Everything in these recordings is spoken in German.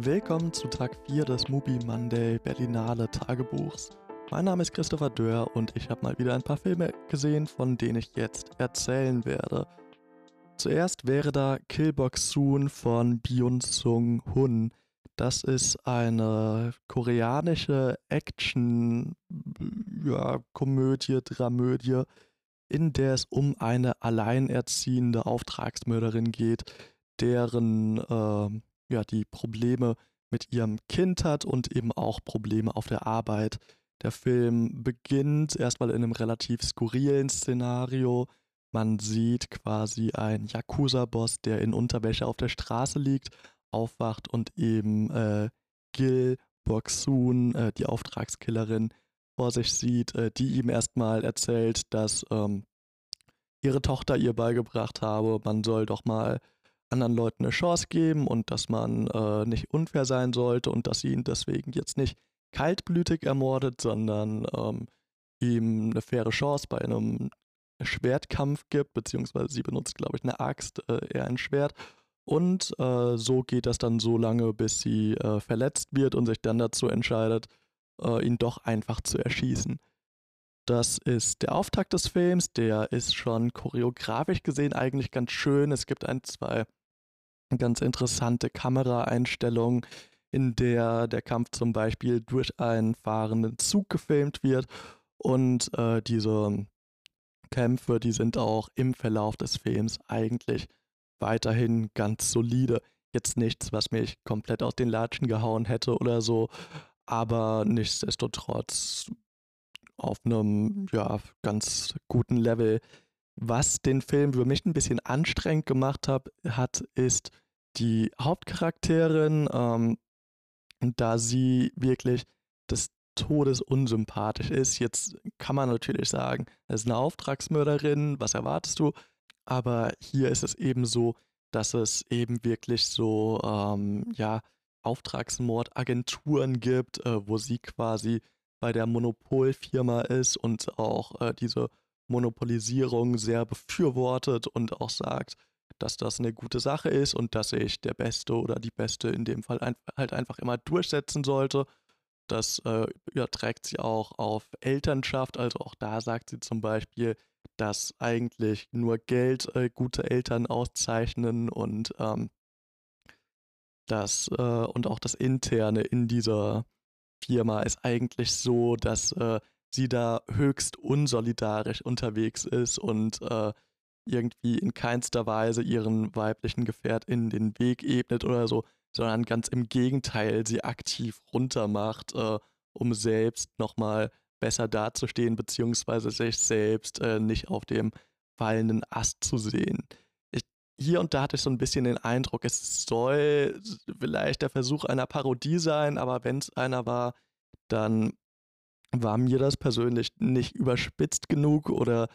Willkommen zu Tag 4 des Movie Monday Berlinale Tagebuchs. Mein Name ist Christopher Dörr und ich habe mal wieder ein paar Filme gesehen, von denen ich jetzt erzählen werde. Zuerst wäre da Killbox Soon von Byun Sung Hun. Das ist eine koreanische Action, ja, Dramödie, in der es um eine alleinerziehende Auftragsmörderin geht, deren äh, ja, die Probleme mit ihrem Kind hat und eben auch Probleme auf der Arbeit. Der Film beginnt erstmal in einem relativ skurrilen Szenario. Man sieht quasi einen Yakuza-Boss, der in Unterwäsche auf der Straße liegt, aufwacht und eben äh, Gil Boksun, äh, die Auftragskillerin, vor sich sieht, äh, die ihm erstmal erzählt, dass ähm, ihre Tochter ihr beigebracht habe, man soll doch mal anderen Leuten eine Chance geben und dass man äh, nicht unfair sein sollte und dass sie ihn deswegen jetzt nicht kaltblütig ermordet, sondern ähm, ihm eine faire Chance bei einem Schwertkampf gibt, beziehungsweise sie benutzt, glaube ich, eine Axt, äh, eher ein Schwert. Und äh, so geht das dann so lange, bis sie äh, verletzt wird und sich dann dazu entscheidet, äh, ihn doch einfach zu erschießen. Das ist der Auftakt des Films, der ist schon choreografisch gesehen eigentlich ganz schön. Es gibt ein, zwei ganz interessante Kameraeinstellungen, in der der Kampf zum Beispiel durch einen fahrenden Zug gefilmt wird und äh, diese Kämpfe, die sind auch im Verlauf des Films eigentlich weiterhin ganz solide. Jetzt nichts, was mich komplett aus den Latschen gehauen hätte oder so, aber nichtsdestotrotz auf einem ja, ganz guten Level. Was den Film für mich ein bisschen anstrengend gemacht hab, hat, ist die Hauptcharakterin, ähm, da sie wirklich des Todes unsympathisch ist. Jetzt kann man natürlich sagen, es ist eine Auftragsmörderin, was erwartest du? Aber hier ist es eben so, dass es eben wirklich so, ähm, ja, Auftragsmordagenturen gibt, äh, wo sie quasi bei der Monopolfirma ist und auch äh, diese Monopolisierung sehr befürwortet und auch sagt, dass das eine gute Sache ist und dass sich der Beste oder die Beste in dem Fall ein, halt einfach immer durchsetzen sollte. Das äh, überträgt sie auch auf Elternschaft. Also auch da sagt sie zum Beispiel, dass eigentlich nur Geld äh, gute Eltern auszeichnen und ähm, das äh, und auch das Interne in dieser Firma ist eigentlich so, dass äh, sie da höchst unsolidarisch unterwegs ist und äh, irgendwie in keinster Weise ihren weiblichen GefährtInnen den Weg ebnet oder so, sondern ganz im Gegenteil sie aktiv runtermacht, äh, um selbst nochmal besser dazustehen, beziehungsweise sich selbst äh, nicht auf dem fallenden Ast zu sehen. Ich, hier und da hatte ich so ein bisschen den Eindruck, es soll vielleicht der Versuch einer Parodie sein, aber wenn es einer war, dann war mir das persönlich nicht überspitzt genug oder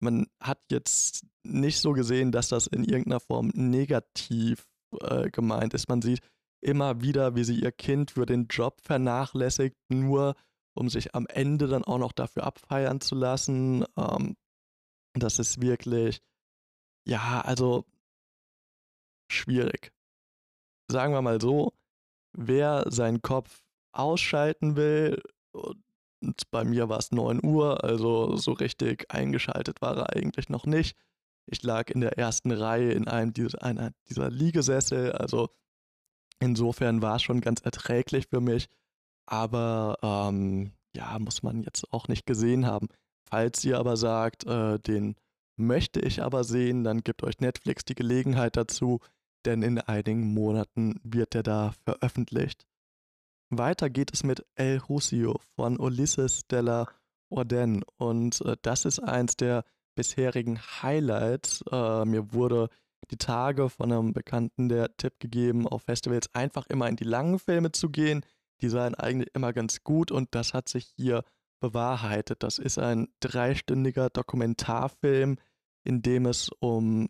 man hat jetzt nicht so gesehen, dass das in irgendeiner Form negativ äh, gemeint ist. Man sieht immer wieder, wie sie ihr Kind für den Job vernachlässigt, nur um sich am Ende dann auch noch dafür abfeiern zu lassen. Ähm, das ist wirklich, ja, also schwierig. Sagen wir mal so, wer seinen Kopf ausschalten will, und bei mir war es 9 Uhr, also so richtig eingeschaltet war er eigentlich noch nicht. Ich lag in der ersten Reihe in einem dieser, einer dieser Liegesessel, also insofern war es schon ganz erträglich für mich. Aber ähm, ja, muss man jetzt auch nicht gesehen haben. Falls ihr aber sagt, äh, den möchte ich aber sehen, dann gibt euch Netflix die Gelegenheit dazu, denn in einigen Monaten wird er da veröffentlicht. Weiter geht es mit El Rusio von Ulysses de la Orden und äh, das ist eins der bisherigen Highlights. Äh, mir wurde die Tage von einem Bekannten der Tipp gegeben, auf Festivals einfach immer in die langen Filme zu gehen. Die seien eigentlich immer ganz gut und das hat sich hier bewahrheitet. Das ist ein dreistündiger Dokumentarfilm, in dem es um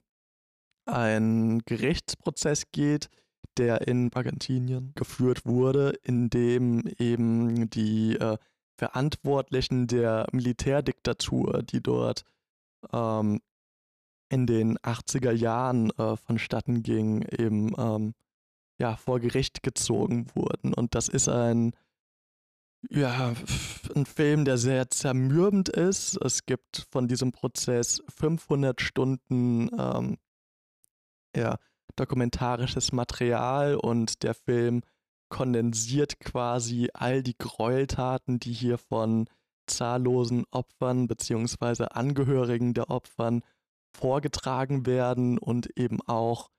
einen Gerichtsprozess geht, der in Argentinien geführt wurde, in dem eben die äh, Verantwortlichen der Militärdiktatur, die dort ähm, in den 80er Jahren äh, vonstatten ging, eben ähm, ja, vor Gericht gezogen wurden. Und das ist ein, ja, ein Film, der sehr zermürbend ist. Es gibt von diesem Prozess 500 Stunden ähm, ja, dokumentarisches Material und der Film kondensiert quasi all die Gräueltaten, die hier von zahllosen Opfern bzw. Angehörigen der Opfern vorgetragen werden und eben auch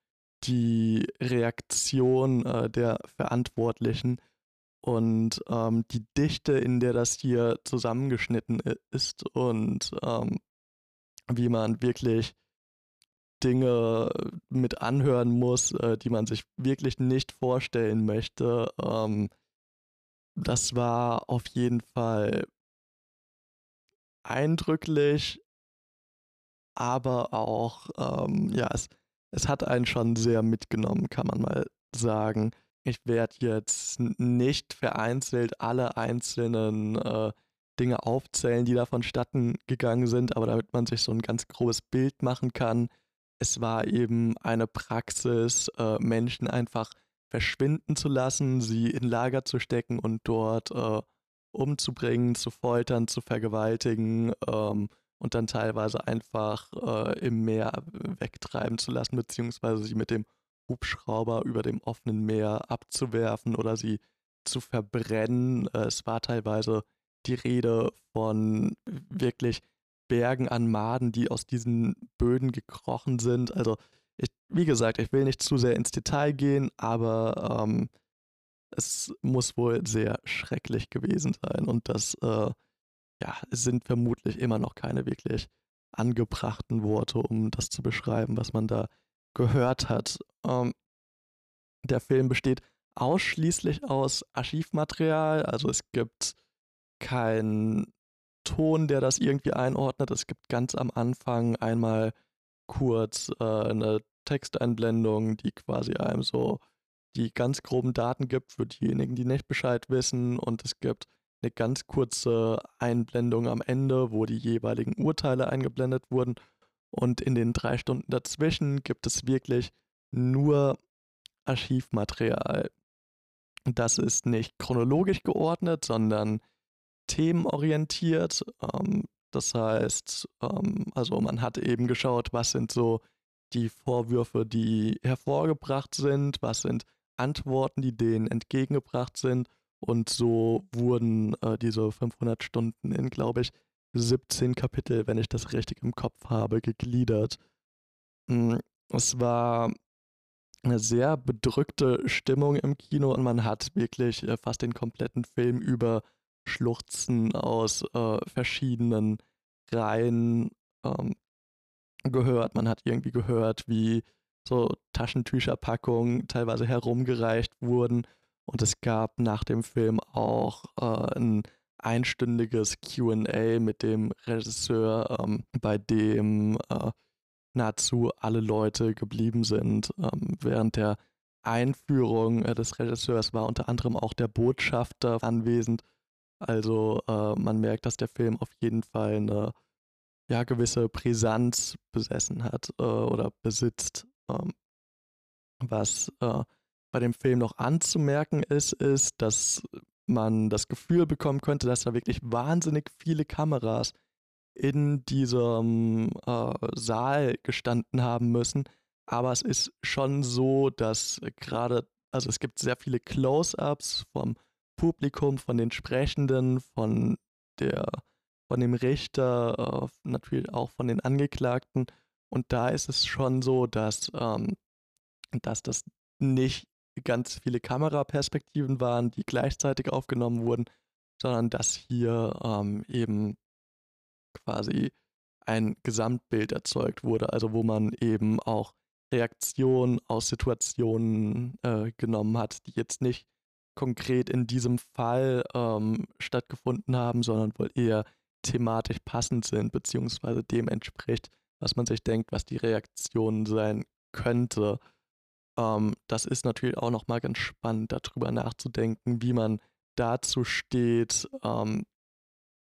die Reaktion äh, der Verantwortlichen und ähm, die Dichte, in der das hier zusammengeschnitten ist und ähm, wie man wirklich Dinge mit anhören muss, äh, die man sich wirklich nicht vorstellen möchte. Ähm, das war auf jeden Fall eindrücklich, aber auch, ähm, ja, es, es hat einen schon sehr mitgenommen, kann man mal sagen. Ich werde jetzt nicht vereinzelt alle einzelnen äh, Dinge aufzählen, die da vonstatten gegangen sind, aber damit man sich so ein ganz grobes Bild machen kann, es war eben eine Praxis, äh, Menschen einfach verschwinden zu lassen, sie in Lager zu stecken und dort äh, umzubringen, zu foltern, zu vergewaltigen ähm, und dann teilweise einfach äh, im Meer wegtreiben zu lassen, beziehungsweise sie mit dem Hubschrauber über dem offenen Meer abzuwerfen oder sie zu verbrennen. Äh, es war teilweise die Rede von wirklich Bergen an Maden, die aus diesen Böden gekrochen sind. Also, ich, wie gesagt, ich will nicht zu sehr ins Detail gehen, aber ähm, es muss wohl sehr schrecklich gewesen sein. Und das, äh, ja, sind vermutlich immer noch keine wirklich angebrachten Worte, um das zu beschreiben, was man da gehört hat. Ähm, der Film besteht ausschließlich aus Archivmaterial, also es gibt kein Ton, der das irgendwie einordnet. Es gibt ganz am Anfang einmal kurz äh, eine Texteinblendung, die quasi einem so die ganz groben Daten gibt für diejenigen, die nicht Bescheid wissen. Und es gibt eine ganz kurze Einblendung am Ende, wo die jeweiligen Urteile eingeblendet wurden. Und in den drei Stunden dazwischen gibt es wirklich nur Archivmaterial. Das ist nicht chronologisch geordnet, sondern themenorientiert. Ähm, das heißt, ähm, also man hat eben geschaut, was sind so die Vorwürfe, die hervorgebracht sind, was sind Antworten, die denen entgegengebracht sind. Und so wurden äh, diese 500 Stunden in, glaube ich, 17 Kapitel, wenn ich das richtig im Kopf habe, gegliedert. Hm, es war eine sehr bedrückte Stimmung im Kino und man hat wirklich äh, fast den kompletten Film über Schluchzen aus äh, verschiedenen Reihen ähm, gehört. Man hat irgendwie gehört, wie so Taschentücherpackungen teilweise herumgereicht wurden. Und es gab nach dem Film auch äh, ein einstündiges QA mit dem Regisseur, ähm, bei dem äh, nahezu alle Leute geblieben sind. Ähm, während der Einführung äh, des Regisseurs war unter anderem auch der Botschafter anwesend also äh, man merkt, dass der Film auf jeden Fall eine ja, gewisse Brisanz besessen hat äh, oder besitzt. Ähm, was äh, bei dem Film noch anzumerken ist, ist, dass man das Gefühl bekommen könnte, dass da wirklich wahnsinnig viele Kameras in diesem äh, Saal gestanden haben müssen. Aber es ist schon so, dass gerade, also es gibt sehr viele Close-ups vom Publikum, von den Sprechenden, von der, von dem Richter, äh, natürlich auch von den Angeklagten. Und da ist es schon so, dass, ähm, dass das nicht ganz viele Kameraperspektiven waren, die gleichzeitig aufgenommen wurden, sondern dass hier ähm, eben quasi ein Gesamtbild erzeugt wurde, also wo man eben auch Reaktionen aus Situationen äh, genommen hat, die jetzt nicht konkret in diesem Fall ähm, stattgefunden haben, sondern wohl eher thematisch passend sind, beziehungsweise dem entspricht, was man sich denkt, was die Reaktion sein könnte. Ähm, das ist natürlich auch nochmal ganz spannend, darüber nachzudenken, wie man dazu steht ähm,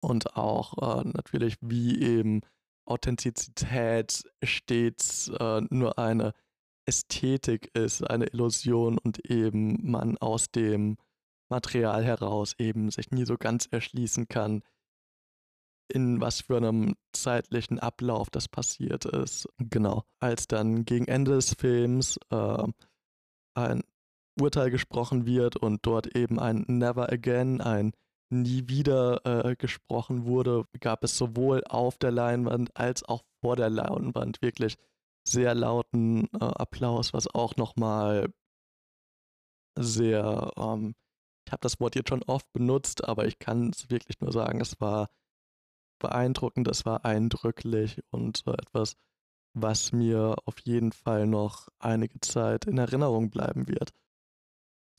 und auch äh, natürlich, wie eben Authentizität stets äh, nur eine Ästhetik ist, eine Illusion und eben man aus dem Material heraus eben sich nie so ganz erschließen kann, in was für einem zeitlichen Ablauf das passiert ist. Genau. Als dann gegen Ende des Films äh, ein Urteil gesprochen wird und dort eben ein Never Again, ein Nie wieder äh, gesprochen wurde, gab es sowohl auf der Leinwand als auch vor der Leinwand wirklich sehr lauten äh, Applaus, was auch nochmal sehr, ähm, ich habe das Wort jetzt schon oft benutzt, aber ich kann es wirklich nur sagen, es war beeindruckend, es war eindrücklich und äh, etwas, was mir auf jeden Fall noch einige Zeit in Erinnerung bleiben wird.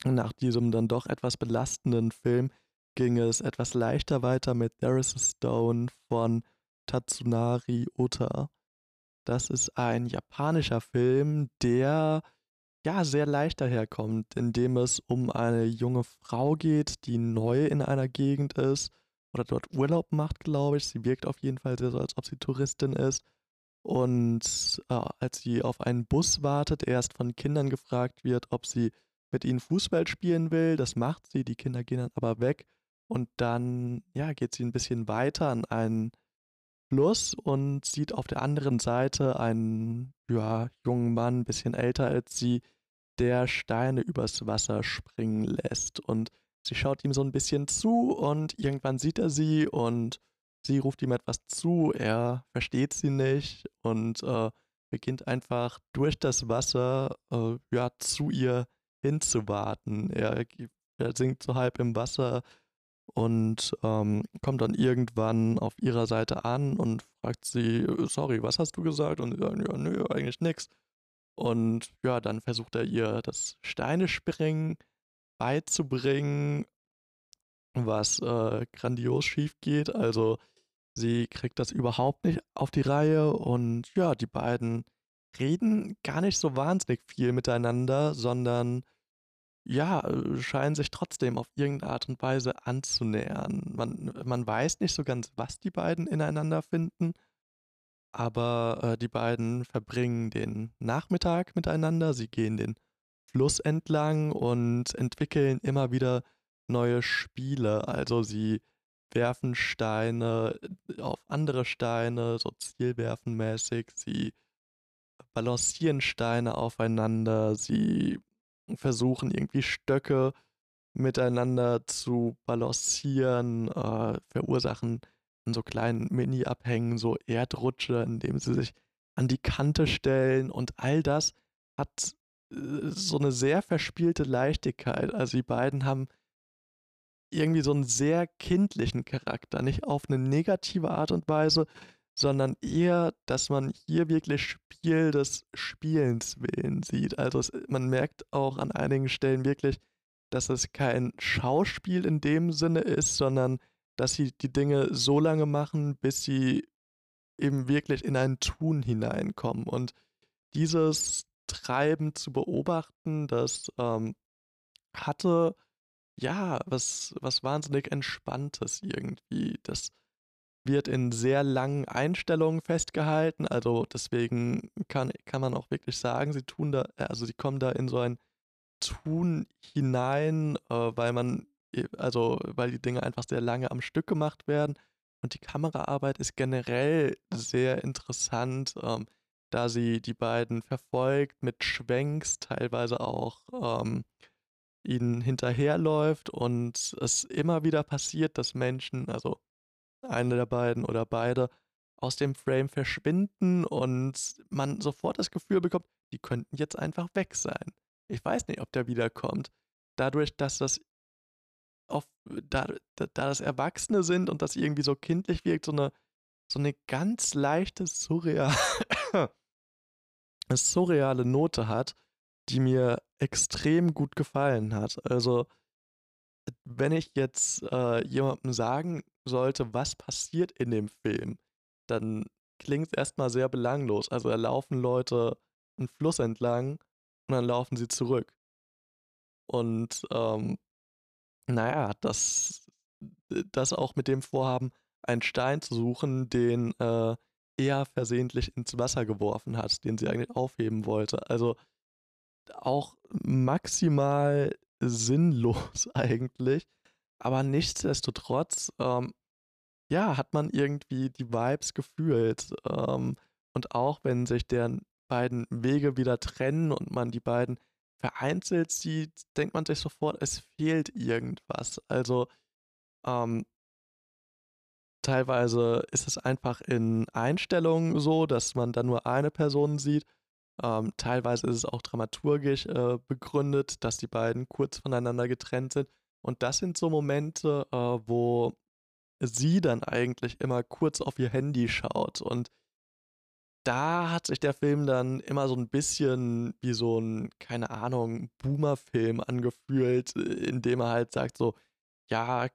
Nach diesem dann doch etwas belastenden Film ging es etwas leichter weiter mit There is a Stone von Tatsunari Ota. Das ist ein japanischer Film, der ja sehr leicht daherkommt, indem es um eine junge Frau geht, die neu in einer Gegend ist oder dort Urlaub macht, glaube ich. Sie wirkt auf jeden Fall sehr so, als ob sie Touristin ist. Und äh, als sie auf einen Bus wartet, erst von Kindern gefragt wird, ob sie mit ihnen Fußball spielen will. Das macht sie, die Kinder gehen dann aber weg. Und dann, ja, geht sie ein bisschen weiter an einen Fluss und sieht auf der anderen Seite einen, ja, jungen Mann, ein bisschen älter als sie, der Steine übers Wasser springen lässt. Und Sie schaut ihm so ein bisschen zu und irgendwann sieht er sie und sie ruft ihm etwas zu. Er versteht sie nicht und äh, beginnt einfach durch das Wasser äh, ja, zu ihr hinzuwarten. Er, er sinkt so halb im Wasser und ähm, kommt dann irgendwann auf ihrer Seite an und fragt sie, sorry, was hast du gesagt? Und sie sagen, ja, nö, eigentlich nix. Und ja, dann versucht er ihr das Steinespringen beizubringen, was äh, grandios schief geht. Also sie kriegt das überhaupt nicht auf die Reihe und ja, die beiden reden gar nicht so wahnsinnig viel miteinander, sondern ja, scheinen sich trotzdem auf irgendeine Art und Weise anzunähern. Man, man weiß nicht so ganz, was die beiden ineinander finden, aber äh, die beiden verbringen den Nachmittag miteinander, sie gehen den Fluss entlang und entwickeln immer wieder neue Spiele. Also sie werfen Steine äh, auf andere Steine, so zielwerfenmäßig. Sie balancieren Steine aufeinander. Sie versuchen irgendwie Stöcke miteinander zu balancieren, äh, verursachen in so kleinen Mini-Abhängen so Erdrutsche, indem sie sich an die Kante stellen und all das hat so eine sehr verspielte Leichtigkeit. Also die beiden haben irgendwie so einen sehr kindlichen Charakter, nicht auf eine negative Art und Weise, sondern eher, dass man hier wirklich Spiel des Spielens willen sieht. Also es, man merkt auch an einigen Stellen wirklich, dass es kein Schauspiel in dem Sinne ist, sondern dass sie die Dinge so lange machen, bis sie eben wirklich in ein Tun hineinkommen. Und dieses Treiben zu beobachten. Das ähm, hatte ja was, was wahnsinnig Entspanntes irgendwie. Das wird in sehr langen Einstellungen festgehalten. Also deswegen kann, kann man auch wirklich sagen, sie tun da, also sie kommen da in so ein Tun hinein, äh, weil man, also weil die Dinge einfach sehr lange am Stück gemacht werden. Und die Kameraarbeit ist generell sehr interessant. Ähm, da sie die beiden verfolgt mit Schwenks, teilweise auch ähm, ihnen hinterherläuft und es immer wieder passiert, dass Menschen, also eine der beiden oder beide, aus dem Frame verschwinden und man sofort das Gefühl bekommt, die könnten jetzt einfach weg sein. Ich weiß nicht, ob der wiederkommt. Dadurch, dass das auf, da, da, da das Erwachsene sind und das irgendwie so kindlich wirkt, so eine, so eine ganz leichte, surreal, surreale Note hat, die mir extrem gut gefallen hat. Also, wenn ich jetzt äh, jemandem sagen sollte, was passiert in dem Film, dann klingt es erstmal sehr belanglos. Also, da laufen Leute einen Fluss entlang und dann laufen sie zurück. Und ähm, naja, das, das auch mit dem Vorhaben, einen Stein zu suchen, den äh, eher versehentlich ins Wasser geworfen hat, den sie eigentlich aufheben wollte. Also auch maximal sinnlos eigentlich. Aber nichtsdestotrotz, ähm, ja, hat man irgendwie die Vibes gefühlt. Ähm, und auch wenn sich deren beiden Wege wieder trennen und man die beiden vereinzelt sieht, denkt man sich sofort, es fehlt irgendwas. Also ähm, teilweise ist es einfach in Einstellungen so, dass man dann nur eine Person sieht. Ähm, teilweise ist es auch dramaturgisch äh, begründet, dass die beiden kurz voneinander getrennt sind. Und das sind so Momente, äh, wo sie dann eigentlich immer kurz auf ihr Handy schaut. Und da hat sich der Film dann immer so ein bisschen wie so ein, keine Ahnung, Boomer-Film angefühlt, in dem er halt sagt so, ja,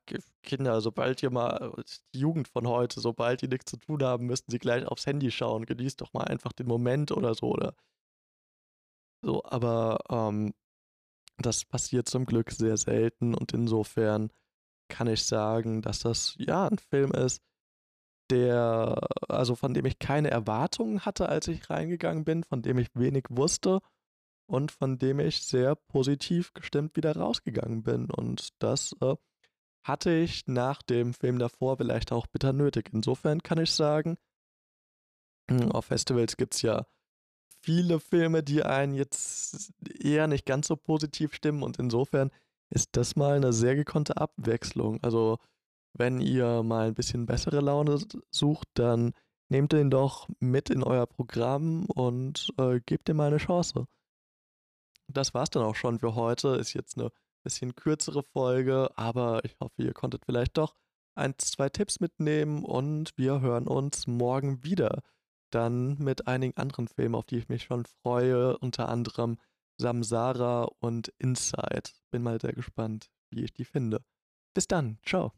Kinder, sobald ihr mal, die Jugend von heute, sobald die nichts zu tun haben, müssten sie gleich aufs Handy schauen. Genießt doch mal einfach den Moment oder so, oder so, aber ähm, das passiert zum Glück sehr selten und insofern kann ich sagen, dass das ja ein Film ist, der, also von dem ich keine Erwartungen hatte, als ich reingegangen bin, von dem ich wenig wusste und von dem ich sehr positiv gestimmt wieder rausgegangen bin. Und das äh, hatte ich nach dem Film davor vielleicht auch bitter nötig. Insofern kann ich sagen, hm, auf Festivals gibt es ja viele Filme, die einen jetzt eher nicht ganz so positiv stimmen und insofern ist das mal eine sehr gekonnte Abwechslung. Also wenn ihr mal ein bisschen bessere Laune sucht, dann nehmt den doch mit in euer Programm und äh, gebt ihm mal eine Chance. Das war's dann auch schon für heute. Ist jetzt eine bisschen kürzere Folge, aber ich hoffe, ihr konntet vielleicht doch ein, zwei Tipps mitnehmen und wir hören uns morgen wieder. Dann mit einigen anderen Filmen, auf die ich mich schon freue, unter anderem Samsara und Inside. Bin mal sehr gespannt, wie ich die finde. Bis dann, ciao.